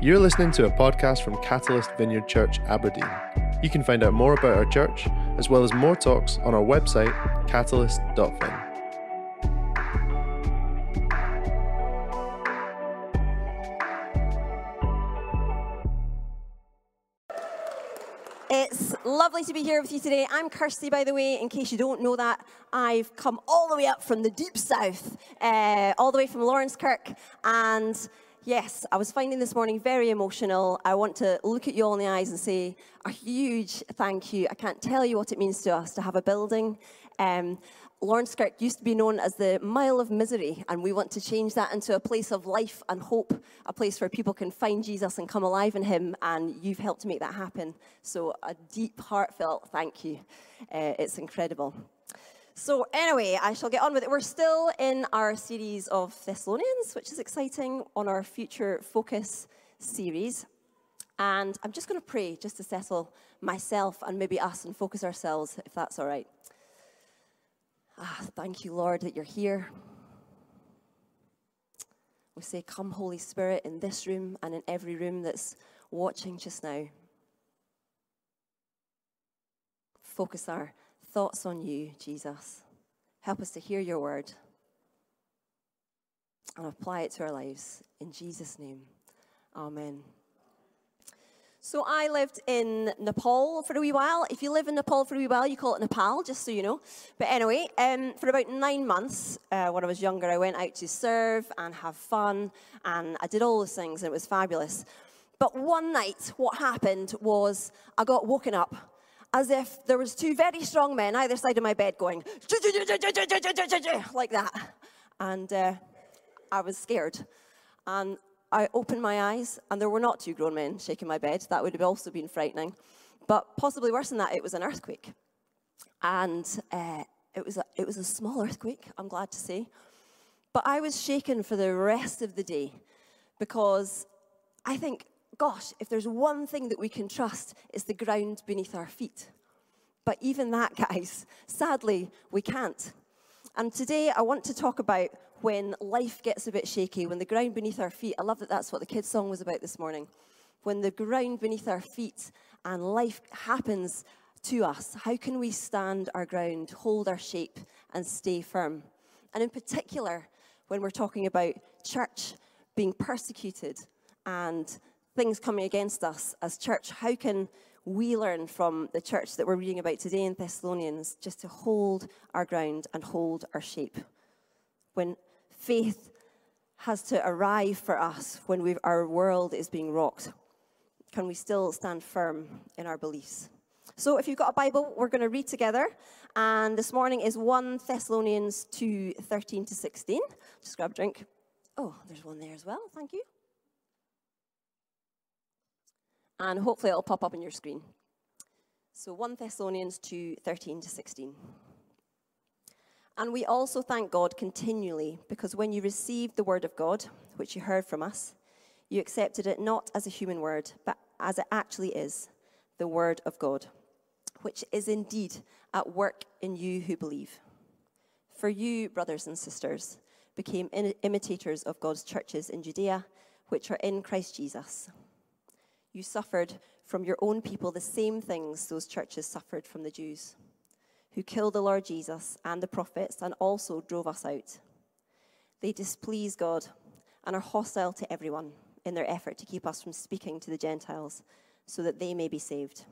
You're listening to a podcast from Catalyst Vineyard Church, Aberdeen. You can find out more about our church, as well as more talks, on our website, catalyst.fin. It's lovely to be here with you today. I'm Kirsty, by the way, in case you don't know that. I've come all the way up from the deep south, uh, all the way from Laurencekirk. And yes, I was finding this morning very emotional. I want to look at you all in the eyes and say a huge thank you. I can't tell you what it means to us to have a building. Um, Laurencekirk used to be known as the Mile of Misery, and we want to change that into a place of life and hope, a place where people can find Jesus and come alive in Him, and you've helped make that happen. So, a deep, heartfelt thank you. Uh, it's incredible. So, anyway, I shall get on with it. We're still in our series of Thessalonians, which is exciting, on our Future Focus series. And I'm just going to pray just to settle myself and maybe us and focus ourselves, if that's all right. Ah, thank you, Lord, that you're here. We say, Come, Holy Spirit, in this room and in every room that's watching just now. Focus our thoughts on you, Jesus. Help us to hear your word and apply it to our lives. In Jesus' name, amen. So I lived in Nepal for a wee while. If you live in Nepal for a wee while, you call it Nepal, just so you know. But anyway, um, for about nine months uh, when I was younger, I went out to serve and have fun, and I did all those things, and it was fabulous. But one night, what happened was I got woken up as if there was two very strong men either side of my bed going like that, and uh, I was scared. And I opened my eyes, and there were not two grown men shaking my bed. That would have also been frightening. But possibly worse than that, it was an earthquake. And uh, it, was a, it was a small earthquake, I'm glad to say. But I was shaken for the rest of the day because I think, gosh, if there's one thing that we can trust, it's the ground beneath our feet. But even that, guys, sadly, we can't. And today I want to talk about when life gets a bit shaky, when the ground beneath our feet, I love that that's what the kids' song was about this morning. When the ground beneath our feet and life happens to us, how can we stand our ground, hold our shape, and stay firm? And in particular, when we're talking about church being persecuted and things coming against us as church, how can we learn from the church that we're reading about today in Thessalonians just to hold our ground and hold our shape? When faith has to arrive for us when our world is being rocked. Can we still stand firm in our beliefs? So, if you've got a Bible, we're going to read together. And this morning is 1 Thessalonians 2 13 to 16. Just grab a drink. Oh, there's one there as well. Thank you. And hopefully it'll pop up on your screen. So, 1 Thessalonians 2 13 to 16. And we also thank God continually because when you received the word of God, which you heard from us, you accepted it not as a human word, but as it actually is the word of God, which is indeed at work in you who believe. For you, brothers and sisters, became imitators of God's churches in Judea, which are in Christ Jesus. You suffered from your own people the same things those churches suffered from the Jews who killed the Lord Jesus and the prophets and also drove us out. They displease God and are hostile to everyone in their effort to keep us from speaking to the Gentiles so that they may be saved.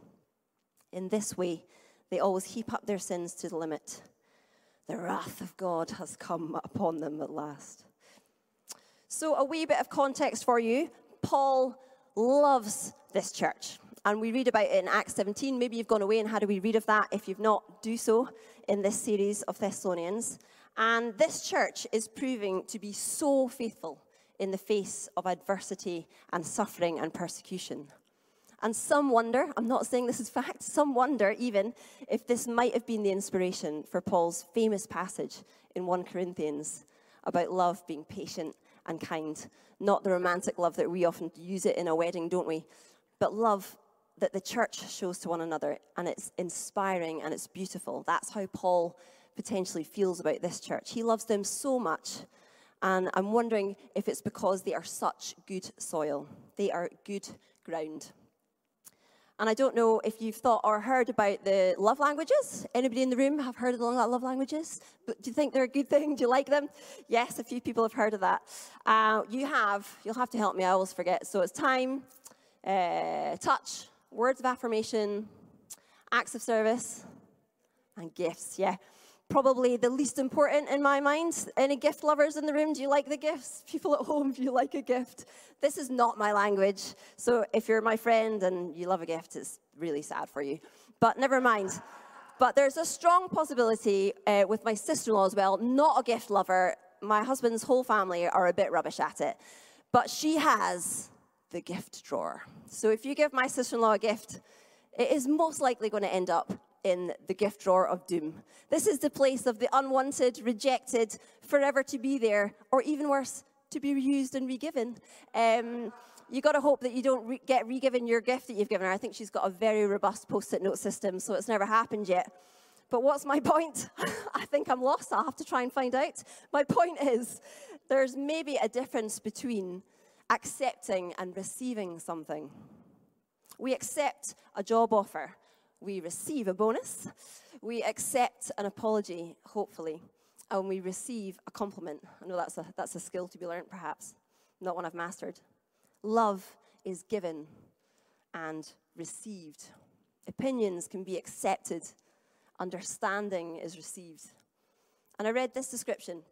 In this way, they always heap up their sins to the limit. The wrath of God has come upon them at last. So, a wee bit of context for you. Paul loves this church. And we read about it in Acts 17. Maybe you've gone away and how do we read of that. If you've not, do so in this series of Thessalonians. And this church is proving to be so faithful in the face of adversity and suffering and persecution. And some wonder, I'm not saying this is fact, some wonder even if this might have been the inspiration for Paul's famous passage in 1 Corinthians about love being patient and kind. Not the romantic love that we often use it in a wedding, don't we? But love that the church shows to one another, and it's inspiring and it's beautiful. That's how Paul potentially feels about this church. He loves them so much, And I'm wondering if it's because they are such good soil. They are good ground. And I don't know if you've thought or heard about the love languages. Anybody in the room have heard of the love languages? But do you think they're a good thing? Do you like them? Yes, a few people have heard of that. Uh, you have. You'll have to help me. I always forget. So it's time, uh, touch, words of affirmation, acts of service, and gifts. Yeah probably the least important in my mind. Any gift lovers in the room? Do you like the gifts? People at home, do you like a gift? This is not my language. So if you're my friend and you love a gift, it's really sad for you. But never mind. But there's a strong possibility uh, with my sister in law as well, not a gift lover. My husband's whole family are a bit rubbish at it. But she has the gift drawer. So if you give my sister in law a gift, it is most likely going to end up in the gift drawer of doom. This is the place of the unwanted, rejected, forever to be there, or even worse, to be reused and regiven. Um, you got to hope that you don't re- get regiven your gift that you've given her. I think she's got a very robust post-it note system, so it's never happened yet. But what's my point? I think I'm lost. I'll have to try and find out. My point is, there's maybe a difference between accepting and receiving something. We accept a job offer we receive a bonus, we accept an apology, hopefully, and we receive a compliment. I know that's a, that's a skill to be learned, perhaps, not one I've mastered. Love is given and received. Opinions can be accepted, understanding is received. And I read this description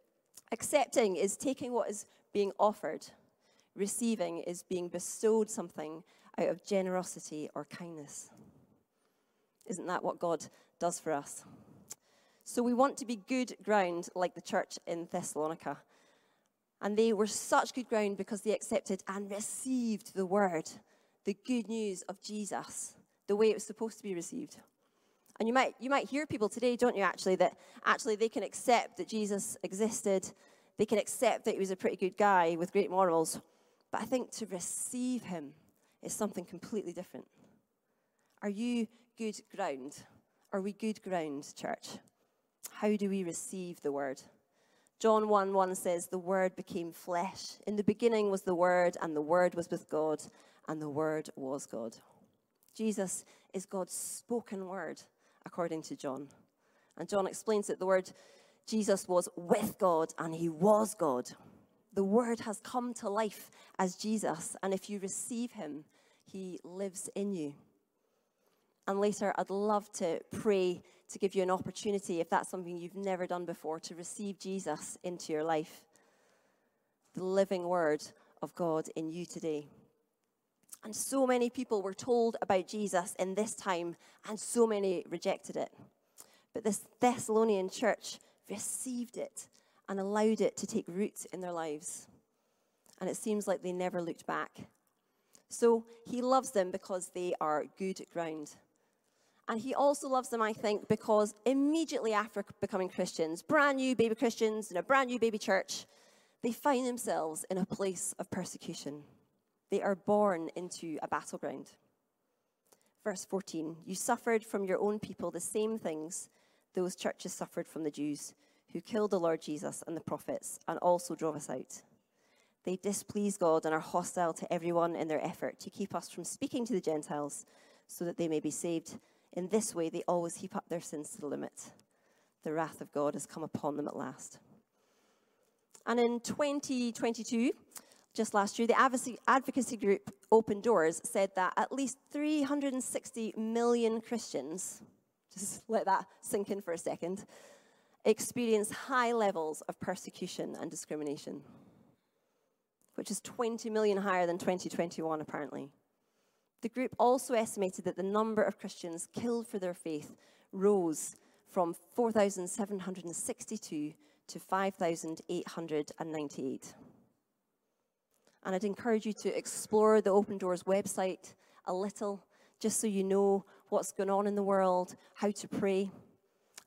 accepting is taking what is being offered, receiving is being bestowed something out of generosity or kindness. Isn't that what God does for us? So we want to be good ground like the church in Thessalonica. And they were such good ground because they accepted and received the word, the good news of Jesus, the way it was supposed to be received. And you might, you might hear people today, don't you, actually, that actually they can accept that Jesus existed. They can accept that he was a pretty good guy with great morals. But I think to receive him is something completely different. Are you good ground? Are we good ground, church? How do we receive the word? John 1 1 says, The word became flesh. In the beginning was the word, and the word was with God, and the word was God. Jesus is God's spoken word, according to John. And John explains that the word Jesus was with God, and he was God. The word has come to life as Jesus, and if you receive him, he lives in you. And later, I'd love to pray to give you an opportunity, if that's something you've never done before, to receive Jesus into your life. The living word of God in you today. And so many people were told about Jesus in this time, and so many rejected it. But this Thessalonian church received it and allowed it to take root in their lives. And it seems like they never looked back. So he loves them because they are good ground. And he also loves them, I think, because immediately after becoming Christians, brand new baby Christians in a brand new baby church, they find themselves in a place of persecution. They are born into a battleground. Verse 14 You suffered from your own people the same things those churches suffered from the Jews who killed the Lord Jesus and the prophets and also drove us out. They displease God and are hostile to everyone in their effort to keep us from speaking to the Gentiles so that they may be saved in this way, they always heap up their sins to the limit. The wrath of God has come upon them at last. And in 2022, just last year, the advocacy group Open Doors said that at least 360 million Christians, just let that sink in for a second, experience high levels of persecution and discrimination, which is 20 million higher than 2021, apparently. The group also estimated that the number of Christians killed for their faith rose from 4,762 to 5,898. And I'd encourage you to explore the Open Doors website a little, just so you know what's going on in the world, how to pray.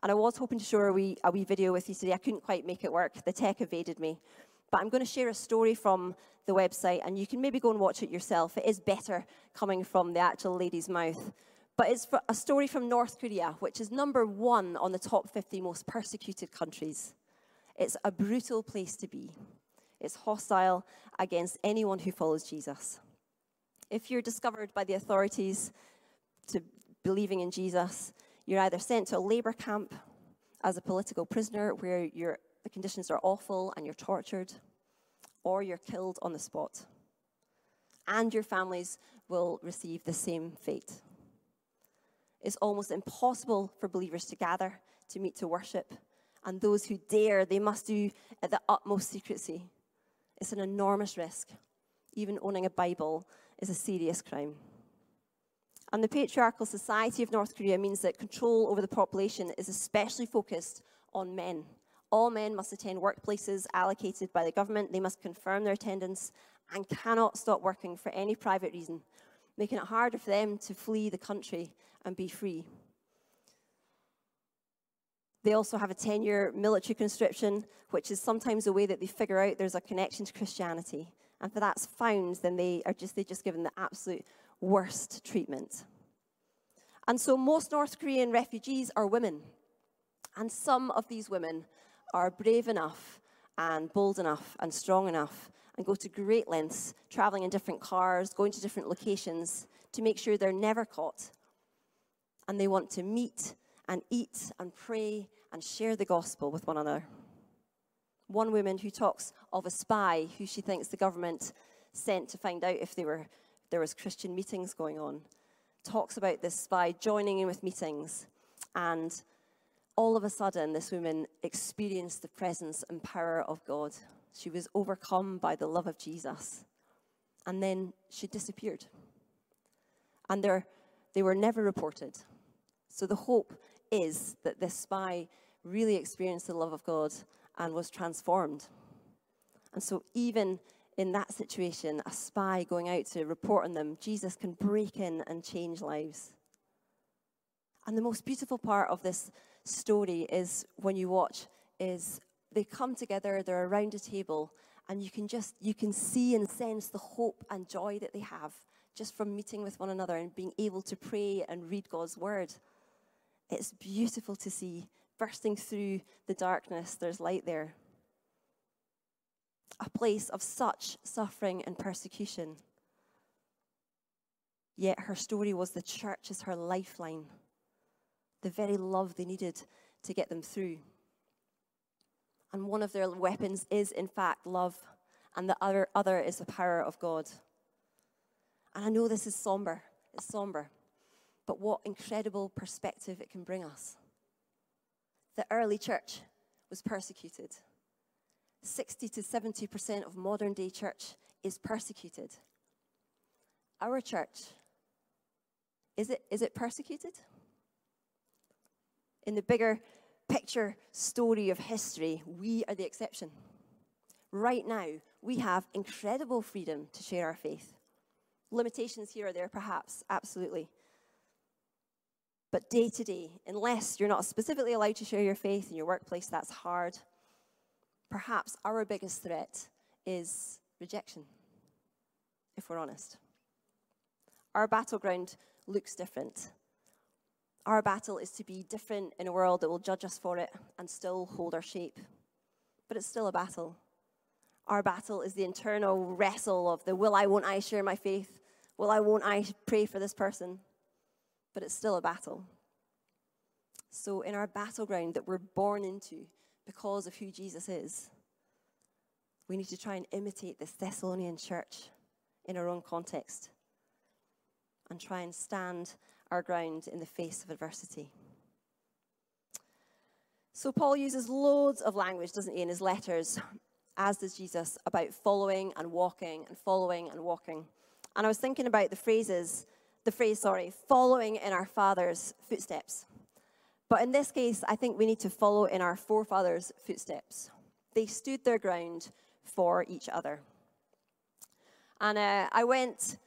And I was hoping to share a wee, a wee video with you today. I couldn't quite make it work. The tech evaded me. But I'm going to share a story from the website, and you can maybe go and watch it yourself. It is better coming from the actual lady's mouth. But it's a story from North Korea, which is number one on the top 50 most persecuted countries. It's a brutal place to be. It's hostile against anyone who follows Jesus. If you're discovered by the authorities to believing in Jesus, you're either sent to a labor camp as a political prisoner where the conditions are awful and you're tortured, or you're killed on the spot. And your families will receive the same fate. It's almost impossible for believers to gather, to meet to worship, and those who dare, they must do at the utmost secrecy. It's an enormous risk. Even owning a Bible is a serious crime. And the patriarchal society of North Korea means that control over the population is especially focused on men. All men must attend workplaces allocated by the government. They must confirm their attendance and cannot stop working for any private reason, making it harder for them to flee the country and be free. They also have a 10 year military conscription, which is sometimes a way that they figure out there's a connection to Christianity. And if that's found, then they are just, they just given the absolute worst treatment. And so most North Korean refugees are women. And some of these women are brave enough and bold enough and strong enough and go to great lengths, traveling in different cars, going to different locations to make sure they're never caught. And they want to meet and eat and pray and share the gospel with one another. One woman who talks of a spy who she thinks the government sent to find out if were, there was Christian meetings going on, talks about this spy joining in with meetings and all of a sudden, this woman experienced the presence and power of God. She was overcome by the love of Jesus. And then she disappeared. And they were never reported. So the hope is that this spy really experienced the love of God and was transformed. And so, even in that situation, a spy going out to report on them, Jesus can break in and change lives. And the most beautiful part of this story is when you watch is they come together, they're around a table, and you can just you can see and sense the hope and joy that they have just from meeting with one another and being able to pray and read God's word. It's beautiful to see bursting through the darkness, there's light there. A place of such suffering and persecution. Yet her story was the church is her lifeline the very love they needed to get them through. And one of their weapons is, in fact, love, and the other, other is the power of God. And I know this is somber, it's somber, but what incredible perspective it can bring us. The early church was persecuted. 60 to 70% of modern day church is persecuted. Our church, is it, is it persecuted? In the bigger picture story of history, we are the exception. Right now, we have incredible freedom to share our faith. Limitations here or there, perhaps, absolutely. But day to day, unless you're not specifically allowed to share your faith in your workplace, that's hard. Perhaps our biggest threat is rejection, if we're honest. Our battleground looks different. Our battle is to be different in a world that will judge us for it and still hold our shape. But it's still a battle. Our battle is the internal wrestle of the will I, won't I share my faith? Will I, won't I pray for this person? But it's still a battle. So, in our battleground that we're born into because of who Jesus is, we need to try and imitate this Thessalonian church in our own context and try and stand our ground in the face of adversity. So, Paul uses loads of language, doesn't he, in his letters, as does Jesus, about following and walking and following and walking. And I was thinking about the phrases, the phrase, sorry, following in our Father's footsteps. But in this case, I think we need to follow in our forefathers' footsteps. They stood their ground for each other. And uh, I went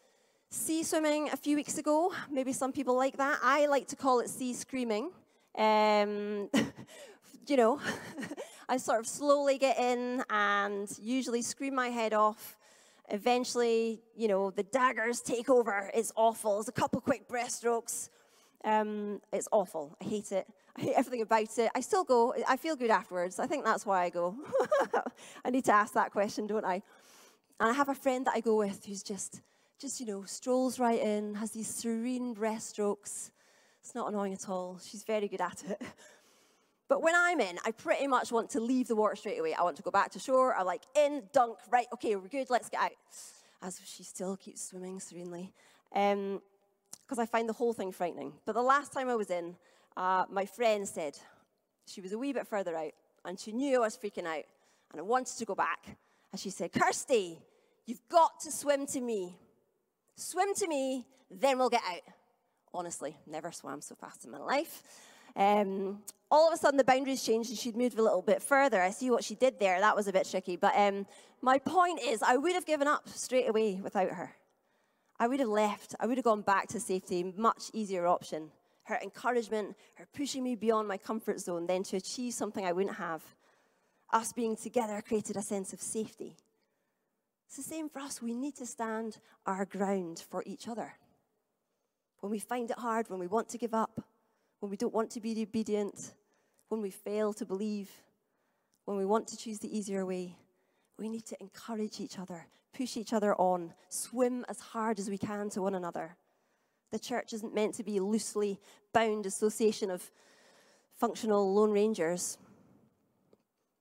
sea swimming a few weeks ago. Maybe some people like that. I like to call it sea screaming. Um, you know, I sort of slowly get in and usually scream my head off. Eventually, you know, the daggers take over. It's awful. There's a couple quick breaststrokes. Um, it's awful. I hate it. I hate everything about it. I still go. I feel good afterwards. I think that's why I go. I need to ask that question, don't I? And I have a friend that I go with who's just, just you know, strolls right in, has these serene breaststrokes. It's not annoying at all. She's very good at it. But when I'm in, I pretty much want to leave the water straight away. I want to go back to shore. I'm like, in, dunk, right, okay, we're good, let's get out. As she still keeps swimming serenely. Because um, I find the whole thing frightening. But the last time I was in, uh, my friend said, she was a wee bit further out, and she knew I was freaking out, and I wanted to go back. And she said, Kirsty, you've got to swim to me. Swim to me, then we'll get out. Honestly, never swam so fast in my life. Um, all of a sudden, the boundaries changed and she'd moved a little bit further. I see what she did there. That was a bit tricky. But um, my point is, I would have given up straight away without her. I would have left. I would have gone back to safety, much easier option. Her encouragement, her pushing me beyond my comfort zone, then to achieve something I wouldn't have. Us being together created a sense of safety. It's the same for us. We need to stand our ground for each other. When we find it hard, when we want to give up, when we don't want to be obedient, when we fail to believe, when we want to choose the easier way, we need to encourage each other, push each other on, swim as hard as we can to one another. The church isn't meant to be a loosely bound association of functional lone rangers.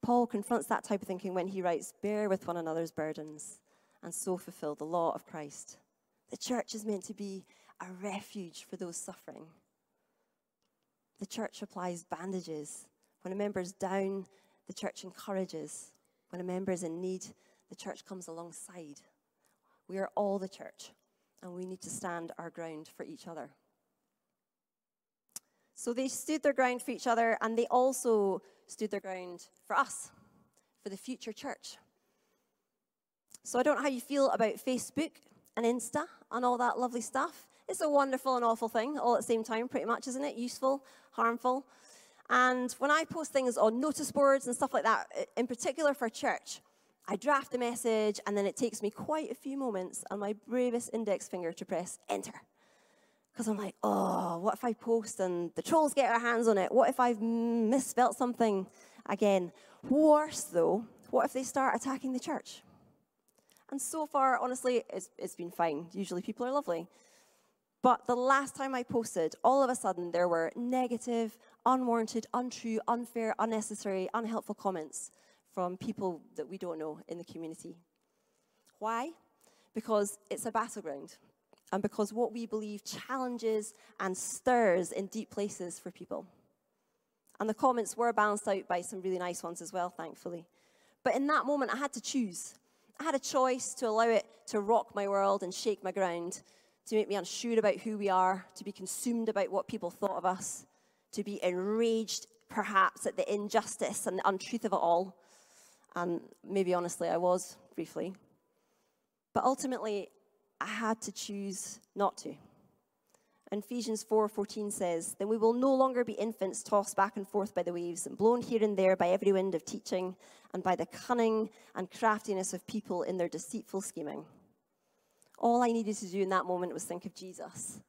Paul confronts that type of thinking when he writes, Bear with one another's burdens and so fulfill the law of Christ. The church is meant to be a refuge for those suffering. The church applies bandages. When a member is down, the church encourages. When a member is in need, the church comes alongside. We are all the church, and we need to stand our ground for each other. So they stood their ground for each other, and they also stood their ground for us, for the future church. So I don't know how you feel about Facebook and Insta and all that lovely stuff. It's a wonderful and awful thing all at the same time, pretty much, isn't it? Useful, harmful. And when I post things on notice boards and stuff like that, in particular for church, I draft a message and then it takes me quite a few moments and my bravest index finger to press enter. Because I'm like, oh, what if I post and the trolls get their hands on it? What if I've misspelt something again? Worse though, what if they start attacking the church? And so far, honestly, it's, it's been fine. Usually people are lovely. But the last time I posted, all of a sudden there were negative, unwarranted, untrue, unfair, unnecessary, unhelpful comments from people that we don't know in the community. Why? Because it's a battleground. And because what we believe challenges and stirs in deep places for people. And the comments were balanced out by some really nice ones as well, thankfully. But in that moment, I had to choose. I had a choice to allow it to rock my world and shake my ground to make me unsure about who we are, to be consumed about what people thought of us, to be enraged perhaps at the injustice and the untruth of it all. And maybe honestly, I was briefly. But ultimately, I had to choose not to. And Ephesians 4:14 says, "Then we will no longer be infants tossed back and forth by the waves and blown here and there by every wind of teaching and by the cunning and craftiness of people in their deceitful scheming." All I needed to do in that moment was think of Jesus.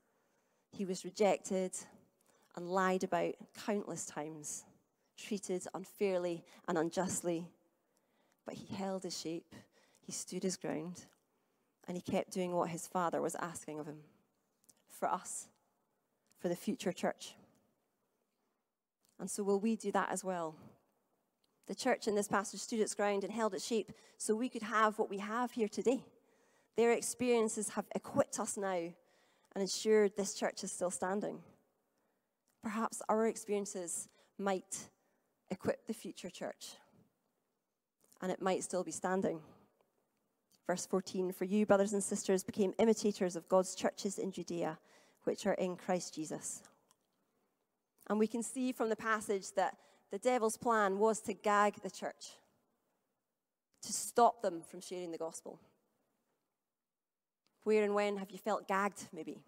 He was rejected and lied about countless times, treated unfairly and unjustly. But he held his shape, he stood his ground, and he kept doing what his father was asking of him for us, for the future church. And so, will we do that as well? The church in this passage stood its ground and held its shape so we could have what we have here today. Their experiences have equipped us now and ensured this church is still standing. Perhaps our experiences might equip the future church and it might still be standing. Verse 14 For you, brothers and sisters, became imitators of God's churches in Judea, which are in Christ Jesus. And we can see from the passage that the devil's plan was to gag the church, to stop them from sharing the gospel. Where and when have you felt gagged, maybe?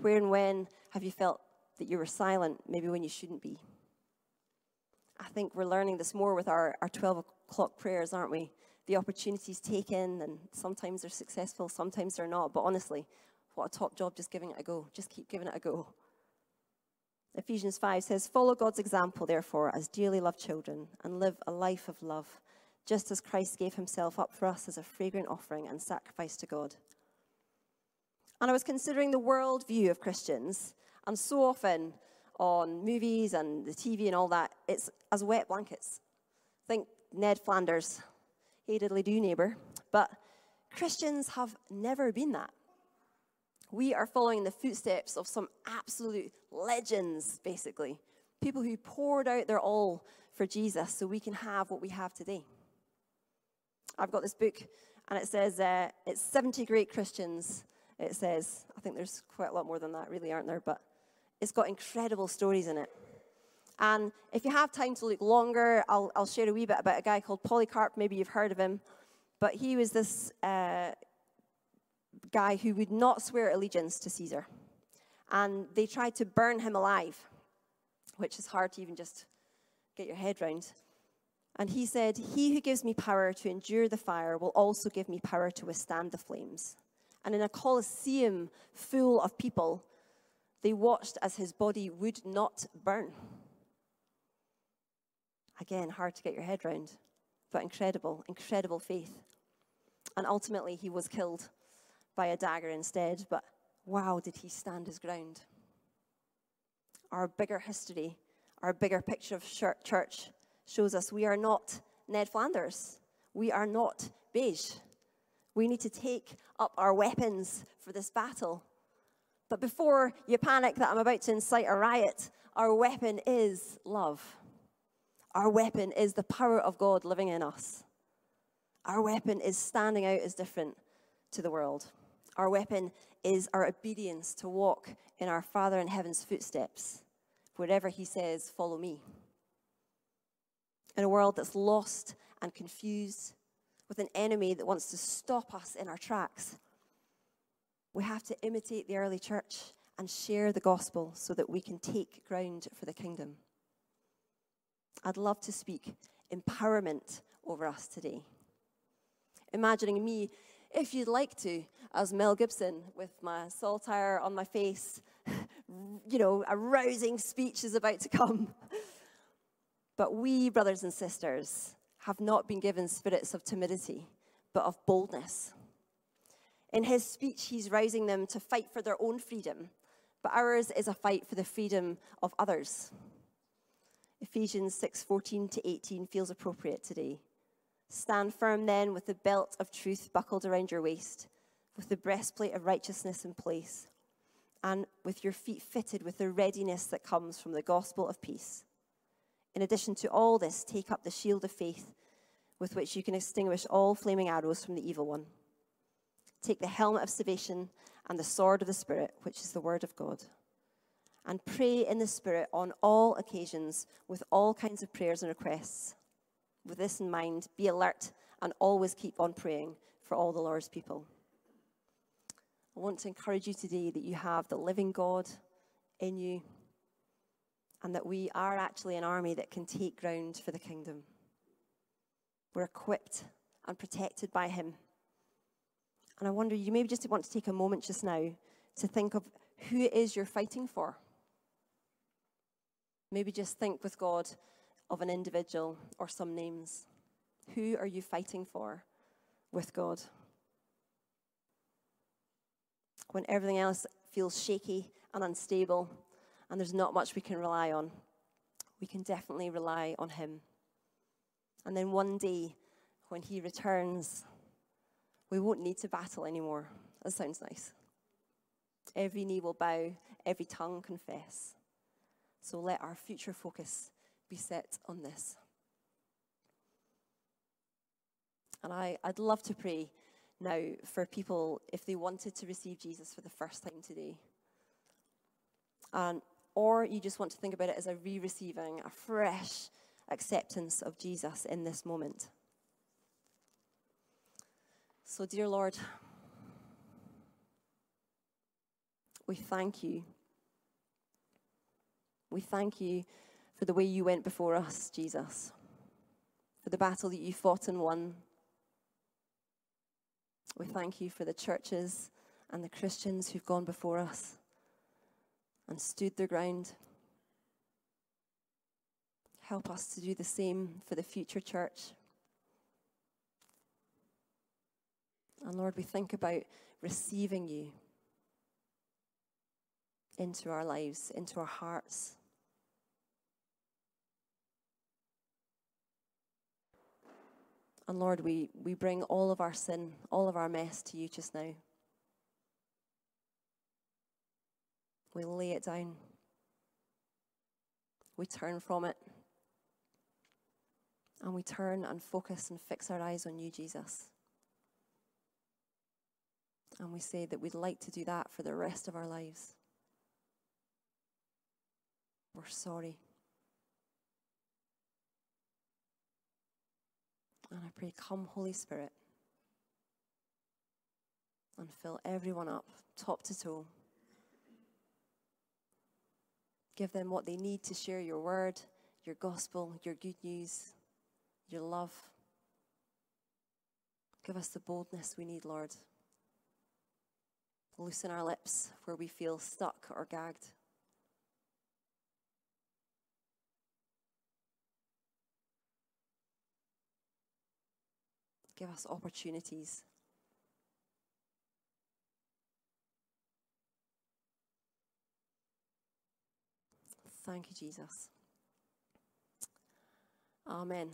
Where and when have you felt that you were silent, maybe when you shouldn't be? I think we're learning this more with our, our 12 o'clock prayers, aren't we? The opportunities taken, and sometimes they're successful, sometimes they're not. But honestly, what a top job just giving it a go. Just keep giving it a go. Ephesians 5 says, Follow God's example, therefore, as dearly loved children, and live a life of love, just as Christ gave himself up for us as a fragrant offering and sacrifice to God. And I was considering the world view of Christians, and so often on movies and the TV and all that, it's as wet blankets. Think Ned Flanders, hey diddly do neighbor. But Christians have never been that. We are following the footsteps of some absolute legends, basically. People who poured out their all for Jesus so we can have what we have today. I've got this book, and it says uh, it's 70 great Christians. It says, I think there's quite a lot more than that, really, aren't there? But it's got incredible stories in it. And if you have time to look longer, I'll, I'll share a wee bit about a guy called Polycarp. Maybe you've heard of him. But he was this uh, guy who would not swear allegiance to Caesar. And they tried to burn him alive, which is hard to even just get your head round. And he said, He who gives me power to endure the fire will also give me power to withstand the flames. And in a coliseum full of people, they watched as his body would not burn. Again, hard to get your head round, but incredible, incredible faith. And ultimately, he was killed by a dagger instead, but wow, did he stand his ground. Our bigger history, our bigger picture of church shows us we are not Ned Flanders. We are not beige. We need to take up our weapons for this battle. But before you panic that I'm about to incite a riot, our weapon is love. Our weapon is the power of God living in us. Our weapon is standing out as different to the world. Our weapon is our obedience to walk in our Father in heaven's footsteps. Wherever he says, Follow me. In a world that's lost and confused, with an enemy that wants to stop us in our tracks, we have to imitate the early church and share the gospel so that we can take ground for the kingdom. I'd love to speak empowerment over us today. Imagining me if you'd like to, as Mel Gibson with my saltire on my face. you know, a rousing speech is about to come. but we, brothers and sisters, have not been given spirits of timidity, but of boldness. In his speech, he's rousing them to fight for their own freedom, but ours is a fight for the freedom of others. Ephesians 6:14 to 18 feels appropriate today. Stand firm then with the belt of truth buckled around your waist, with the breastplate of righteousness in place, and with your feet fitted with the readiness that comes from the gospel of peace. In addition to all this, take up the shield of faith with which you can extinguish all flaming arrows from the evil one. Take the helmet of salvation and the sword of the Spirit, which is the word of God. And pray in the Spirit on all occasions with all kinds of prayers and requests with this in mind, be alert and always keep on praying for all the Lord's people. I want to encourage you today that you have the living God in you and that we are actually an army that can take ground for the kingdom. We're equipped and protected by Him. And I wonder, you maybe just want to take a moment just now to think of who it is you're fighting for. Maybe just think with God of an individual or some names. Who are you fighting for with God? When everything else feels shaky and unstable and there's not much we can rely on, we can definitely rely on Him. And then one day, when He returns, we won't need to battle anymore. That sounds nice. Every knee will bow, every tongue confess. So let our future focus be set on this. And I, I'd love to pray now for people if they wanted to receive Jesus for the first time today. And, or you just want to think about it as a re receiving, a fresh acceptance of Jesus in this moment. So, dear Lord, we thank you. We thank you for the way you went before us, Jesus, for the battle that you fought and won. We thank you for the churches and the Christians who've gone before us and stood their ground. Help us to do the same for the future church. And Lord, we think about receiving you into our lives, into our hearts. And Lord, we, we bring all of our sin, all of our mess to you just now. We lay it down. We turn from it. And we turn and focus and fix our eyes on you, Jesus. And we say that we'd like to do that for the rest of our lives. We're sorry. And I pray, come, Holy Spirit, and fill everyone up, top to toe. Give them what they need to share your word, your gospel, your good news, your love. Give us the boldness we need, Lord. Loosen our lips where we feel stuck or gagged. Give us opportunities. Thank you, Jesus. Amen.